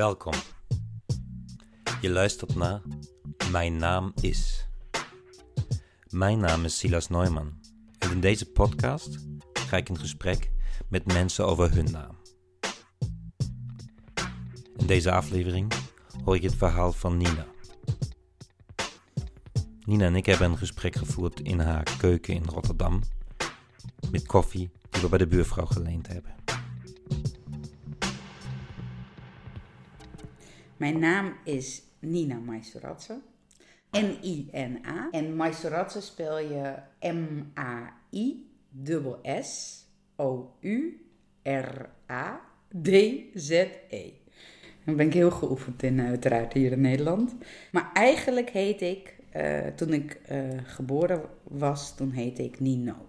Welkom. Je luistert naar Mijn naam is. Mijn naam is Silas Neumann en in deze podcast ga ik in gesprek met mensen over hun naam. In deze aflevering hoor ik het verhaal van Nina. Nina en ik hebben een gesprek gevoerd in haar keuken in Rotterdam met koffie die we bij de buurvrouw geleend hebben. Mijn naam is Nina Maistoratse. N-I-N-A. En Maistoratse spel je M-A-I-S-S-O-U-R-A-D-Z-E. Dan ben ik heel geoefend in, uiteraard, hier in Nederland. Maar eigenlijk heet ik, uh, toen ik uh, geboren was, toen heette ik Nino.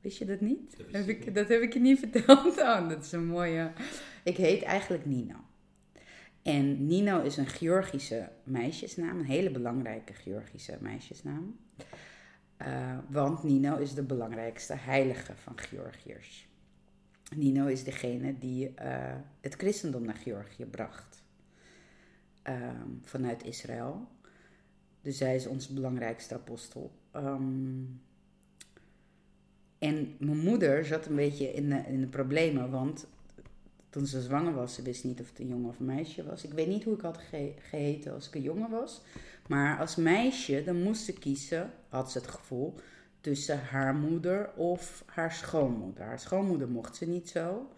Wist je dat niet? Dat heb ik, dat heb ik je niet verteld. Oh, dat is een mooie... Ik heet eigenlijk Nino. En Nino is een Georgische meisjesnaam, een hele belangrijke Georgische meisjesnaam. Uh, want Nino is de belangrijkste heilige van Georgiërs. Nino is degene die uh, het christendom naar Georgië bracht uh, vanuit Israël. Dus zij is onze belangrijkste apostel. Um, en mijn moeder zat een beetje in de, in de problemen, want toen ze zwanger was, ze wist niet of het een jongen of een meisje was. Ik weet niet hoe ik had ge geheten als ik een jongen was. Maar als meisje, dan moest ze kiezen, had ze het gevoel, tussen haar moeder of haar schoonmoeder. Haar schoonmoeder mocht ze niet zo.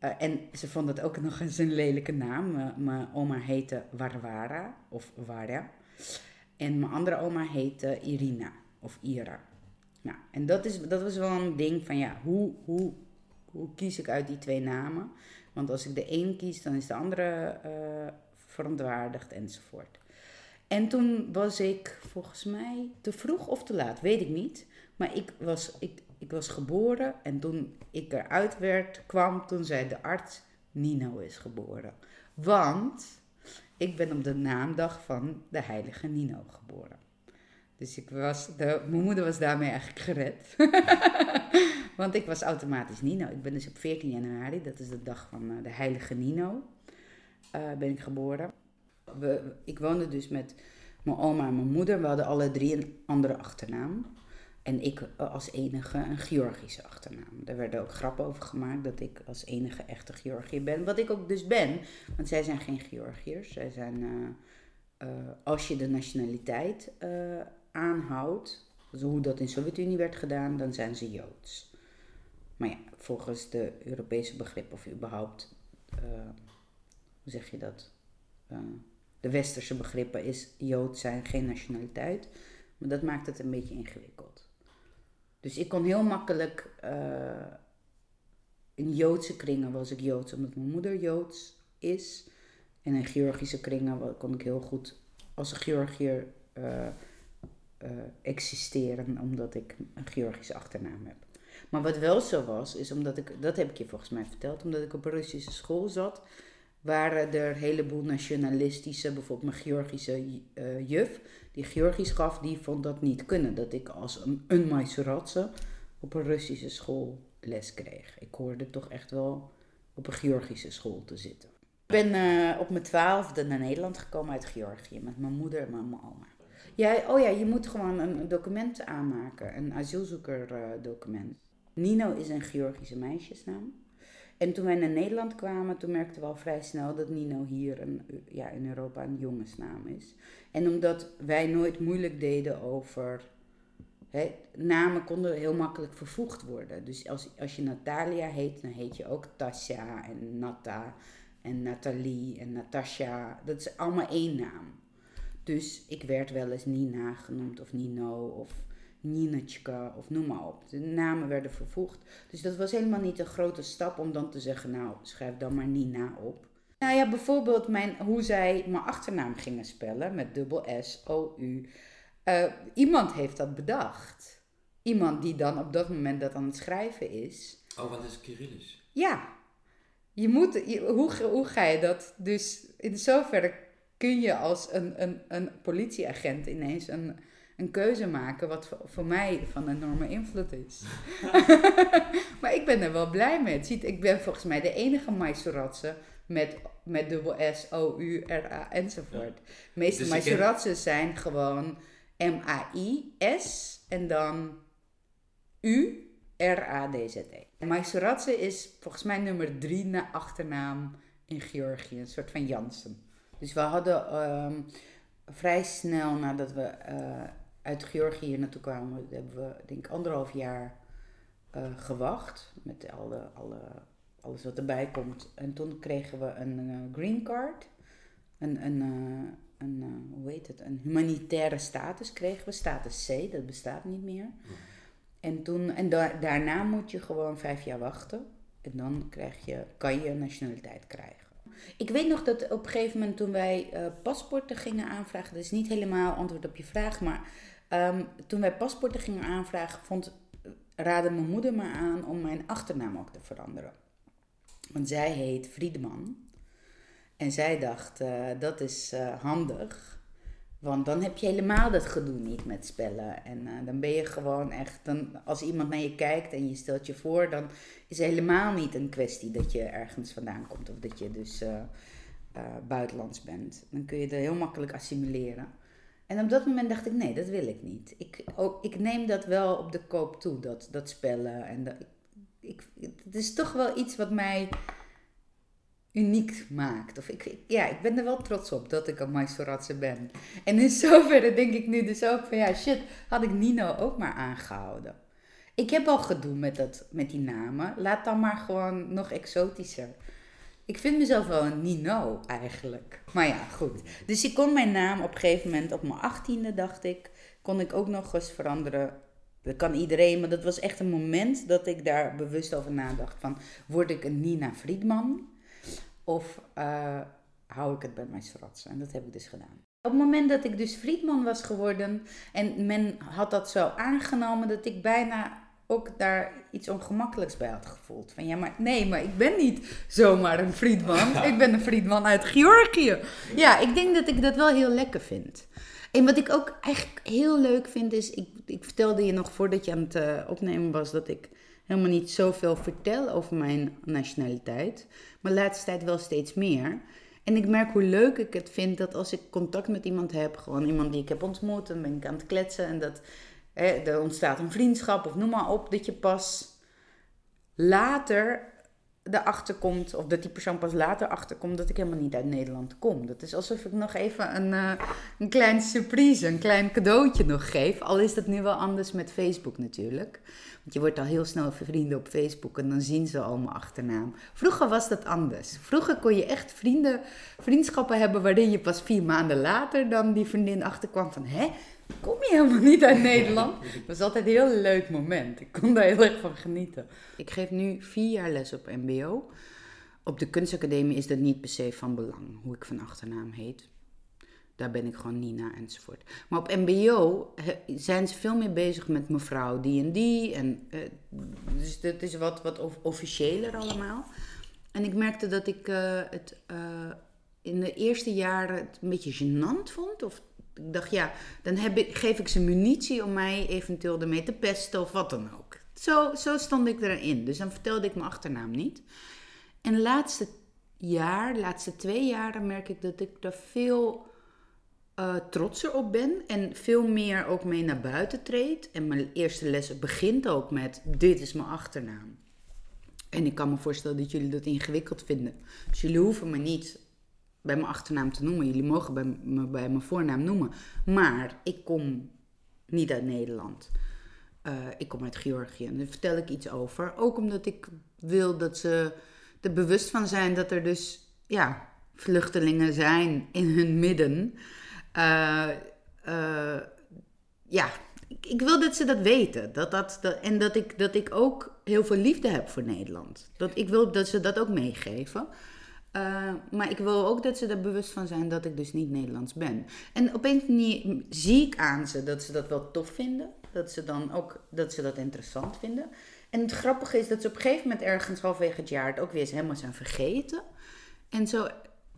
Uh, en ze vond het ook nog eens een lelijke naam. Mijn oma heette Warwara of Warja. En mijn andere oma heette Irina of Ira. Nou, en dat, is, dat was wel een ding van ja, hoe, hoe hoe kies ik uit die twee namen? Want als ik de een kies, dan is de andere uh, verontwaardigd enzovoort. En toen was ik volgens mij te vroeg of te laat, weet ik niet. Maar ik was, ik, ik was geboren en toen ik eruit werd, kwam, toen zei de arts, Nino is geboren. Want ik ben op de naamdag van de heilige Nino geboren. Dus ik was, de, mijn moeder was daarmee eigenlijk gered. Want ik was automatisch Nino. Ik ben dus op 14 januari, dat is de dag van uh, de heilige Nino, uh, ben ik geboren. We, ik woonde dus met mijn oma en mijn moeder. We hadden alle drie een andere achternaam. En ik uh, als enige een Georgische achternaam. Daar werden ook grappen over gemaakt dat ik als enige echte Georgiër ben. Wat ik ook dus ben, want zij zijn geen Georgiërs. Zij zijn, als je de nationaliteit aanhoudt, hoe dat in de Sovjet-Unie werd gedaan, dan zijn ze Joods. Maar ja, volgens de Europese begrippen, of überhaupt, uh, hoe zeg je dat? Uh, de westerse begrippen is Jood zijn geen nationaliteit. Maar dat maakt het een beetje ingewikkeld. Dus ik kon heel makkelijk uh, in Joodse kringen was ik Joods omdat mijn moeder Joods is. En in Georgische kringen kon ik heel goed als een Georgiër existeren omdat ik een Georgische achternaam heb. Maar wat wel zo was, is omdat ik, dat heb ik je volgens mij verteld, omdat ik op een Russische school zat, waren er een heleboel nationalistische, bijvoorbeeld mijn Georgische uh, juf, die Georgisch gaf, die vond dat niet kunnen. Dat ik als een, een Maisoratse op een Russische school les kreeg. Ik hoorde toch echt wel op een Georgische school te zitten. Ik ben uh, op mijn twaalfde naar Nederland gekomen uit Georgië met mijn moeder en mijn oma. Ja, oh ja, je moet gewoon een document aanmaken, een asielzoekerdocument. Nino is een Georgische meisjesnaam. En toen wij naar Nederland kwamen, toen merkten we al vrij snel dat Nino hier een, ja, in Europa een jongensnaam is. En omdat wij nooit moeilijk deden over. Namen konden heel makkelijk vervoegd worden. Dus als, als je Natalia heet, dan heet je ook Tasja en Nata en Nathalie en Natasha. Dat is allemaal één naam. Dus ik werd wel eens Nina genoemd of Nino of Ninetjka of noem maar op. De namen werden vervoegd. Dus dat was helemaal niet een grote stap om dan te zeggen, nou schrijf dan maar Nina op. Nou ja, bijvoorbeeld mijn, hoe zij mijn achternaam gingen spellen met dubbel S, O, U. Uh, iemand heeft dat bedacht. Iemand die dan op dat moment dat aan het schrijven is. Oh, wat is Kyrillisch? Ja. Je moet, hoe, hoe ga je dat? Dus in zoverre kun je als een, een, een politieagent ineens een een keuze maken wat voor, mij van enorme invloed is. maar ik ben er wel blij mee. ziet, ik ben volgens mij de enige Maisoratse met, met dubbel S, O, U, R, A enzovoort. De meeste Dus zijn gewoon M-A-I-S en dan U, R-A-D-Z-E. Majoratse is volgens mij nummer drie na achternaam in Georgië, een soort van Jansen. Dus we hadden ehm, vrij snel nadat we eh, uit Georgië hier naartoe kwamen, hebben we denk ik anderhalf jaar eh, gewacht met alle, alle, alles wat erbij komt. En toen kregen we een eh, green card, een, een, een hoe heet het, een humanitaire status kregen we, status C, dat bestaat niet meer. En, toen, en da- daarna moet je gewoon vijf jaar wachten. En dan krijg je, kan je nationaliteit krijgen. Ik weet nog dat op een gegeven moment toen wij eh, paspoorten gingen aanvragen, dat is niet helemaal antwoord op je vraag, maar ehm, toen wij paspoorten gingen aanvragen, vond, raadde mijn moeder me aan om mijn achternaam ook te veranderen. Want zij heet Friedeman. En zij dacht, eh, dat is eh, handig. Want dan heb je helemaal dat gedoe niet met spellen. En eh, dan ben je gewoon echt, dan, als iemand naar je kijkt en je stelt je voor, dan is het helemaal niet een kwestie dat je ergens vandaan komt. Of dat je dus eh, eh, buitenlands bent. Dan kun je het heel makkelijk assimileren. En op dat moment dacht ik, nee, dat wil ik niet. Ik, ook, ik neem dat wel op de koop toe, dat, dat spellen. En dat, ik, het is toch wel iets wat mij uniek maakt. Of ik, ja, ik ben er wel trots op dat ik een Maisoratse ben. En in zoverre denk ik nu dus ook van ja, shit, had ik Nino ook maar aangehouden. Ik heb al gedoe met, dat, met die namen. Laat dan maar gewoon nog exotischer. Ik vind mezelf wel een Nino eigenlijk. Maar ja, goed. Dus ik kon mijn naam op een gegeven moment, op mijn achttiende dacht ik, kon ik ook nog eens veranderen. Dat kan iedereen, maar dat was echt een moment dat ik daar bewust over nadacht. Van, word ik een Nina Friedman? Of eh, hou ik het bij mijn strats? En dat heb ik dus gedaan. Op het moment dat ik dus Friedman was geworden en men had dat zo aangenomen dat ik bijna ook daar iets ongemakkelijks bij had gevoeld. Van ja, maar nee, maar ik ben niet zomaar een Friedman. Ik ben een Friedman uit Georgië. Ja, ik denk dat ik dat wel heel lekker vind. En wat ik ook eigenlijk heel leuk vind is, ik, ik vertelde je nog voordat je aan het eh, opnemen was dat ik helemaal niet zoveel vertel over mijn nationaliteit. Maar de laatste tijd wel steeds meer. En ik merk hoe leuk ik het vind dat als ik contact met iemand heb, gewoon iemand die ik heb ontmoet, dan ben ik aan het kletsen en dat hè, er ontstaat een vriendschap of noem maar op, dat je pas later erachter komt, of dat die persoon pas later achterkomt dat ik helemaal niet uit Nederland kom. Dat is alsof ik nog even een, uh, een klein surprise, een klein cadeautje nog geef. Al is dat nu wel anders met Facebook natuurlijk. Want je wordt al heel snel vrienden op Facebook en dan zien ze al mijn achternaam. Vroeger was dat anders. Vroeger kon je echt vrienden, vriendschappen hebben waarin je pas vier maanden later dan die vriendin achterkwam van... Hè, kom je helemaal niet uit Nederland? Dat was altijd een heel leuk moment. Ik kon daar heel erg van genieten. Ik geef nu vier jaar les op mbo. Op de kunstacademie is dat niet per se van belang, hoe ik van achternaam heet. Daar ben ik gewoon Nina enzovoort. Maar op MBO zijn ze veel meer bezig met mevrouw die en die. En, uh, dus dat is wat, wat officiëler allemaal. En ik merkte dat ik uh, het uh, in de eerste jaren het een beetje gênant vond. Of ik dacht, ja, dan heb ik, geef ik ze munitie om mij eventueel ermee te pesten of wat dan ook. Zo, zo stond ik erin. Dus dan vertelde ik mijn achternaam niet. En de laatste jaar, laatste twee jaren, merk ik dat ik er veel uh, trotser op ben en veel meer ook mee naar buiten treed. En mijn eerste les begint ook met: Dit is mijn achternaam. En ik kan me voorstellen dat jullie dat ingewikkeld vinden. Dus jullie hoeven me niet bij mijn achternaam te noemen. Jullie mogen bij me bij mijn voornaam noemen. Maar ik kom niet uit Nederland. Uh, ik kom uit Georgië. En daar vertel ik iets over. Ook omdat ik wil dat ze er bewust van zijn dat er dus ja, vluchtelingen zijn in hun midden. Uh, uh, ja, ik, wil dat ze dat weten. Dat, dat, en dat ik, dat ik ook heel veel liefde heb voor Nederland. Dat, ik wil dat ze dat ook meegeven. Uh, maar ik wil ook dat ze er bewust van zijn dat ik dus niet Nederlands ben. En op een manier zie ik aan ze dat ze dat wel tof vinden. Dat ze dan ook dat ze dat interessant vinden. En het grappige is dat ze op een gegeven moment ergens halverwege het jaar het ook weer eens helemaal zijn vergeten. En zo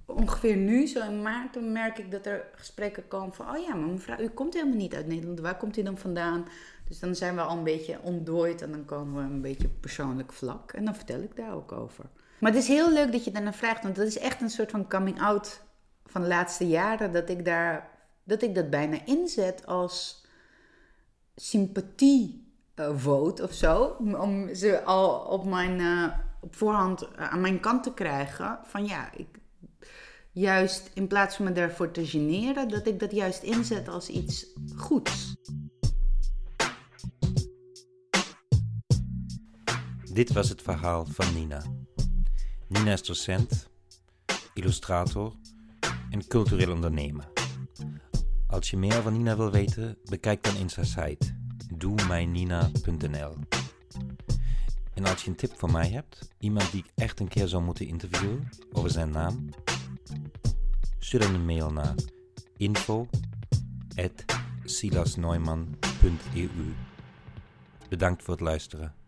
ongeveer nu, zo in maart, dan merk ik dat er gesprekken komen van... oh ja, maar mevrouw, u komt helemaal niet uit Nederland. Waar komt u dan vandaan? Dus dan zijn we al een beetje ontdooid en dan komen we een beetje persoonlijk vlak. En dan vertel ik daar ook over. Maar het is heel leuk dat je daarna vraagt, want dat is echt een soort van coming out van de laatste jaren. Dat ik, daar, dat, ik dat bijna inzet als sympathie uh, vote of zo. Om ze al op, mijn, uh, op voorhand aan mijn kant te krijgen. Van ja, ik, juist in plaats van me daarvoor te generen, dat ik dat juist inzet als iets goeds. Dit was het verhaal van Nina. Nina is docent, illustrator en cultureel ondernemer. Als je meer van Nina wil weten, bekijk dan eens haar site doemijnina.nl. En als je een tip voor mij hebt, iemand die ik echt een keer zou moeten interviewen over zijn naam, stuur dan een mail naar info.silasneumann.eu. Bedankt voor het luisteren.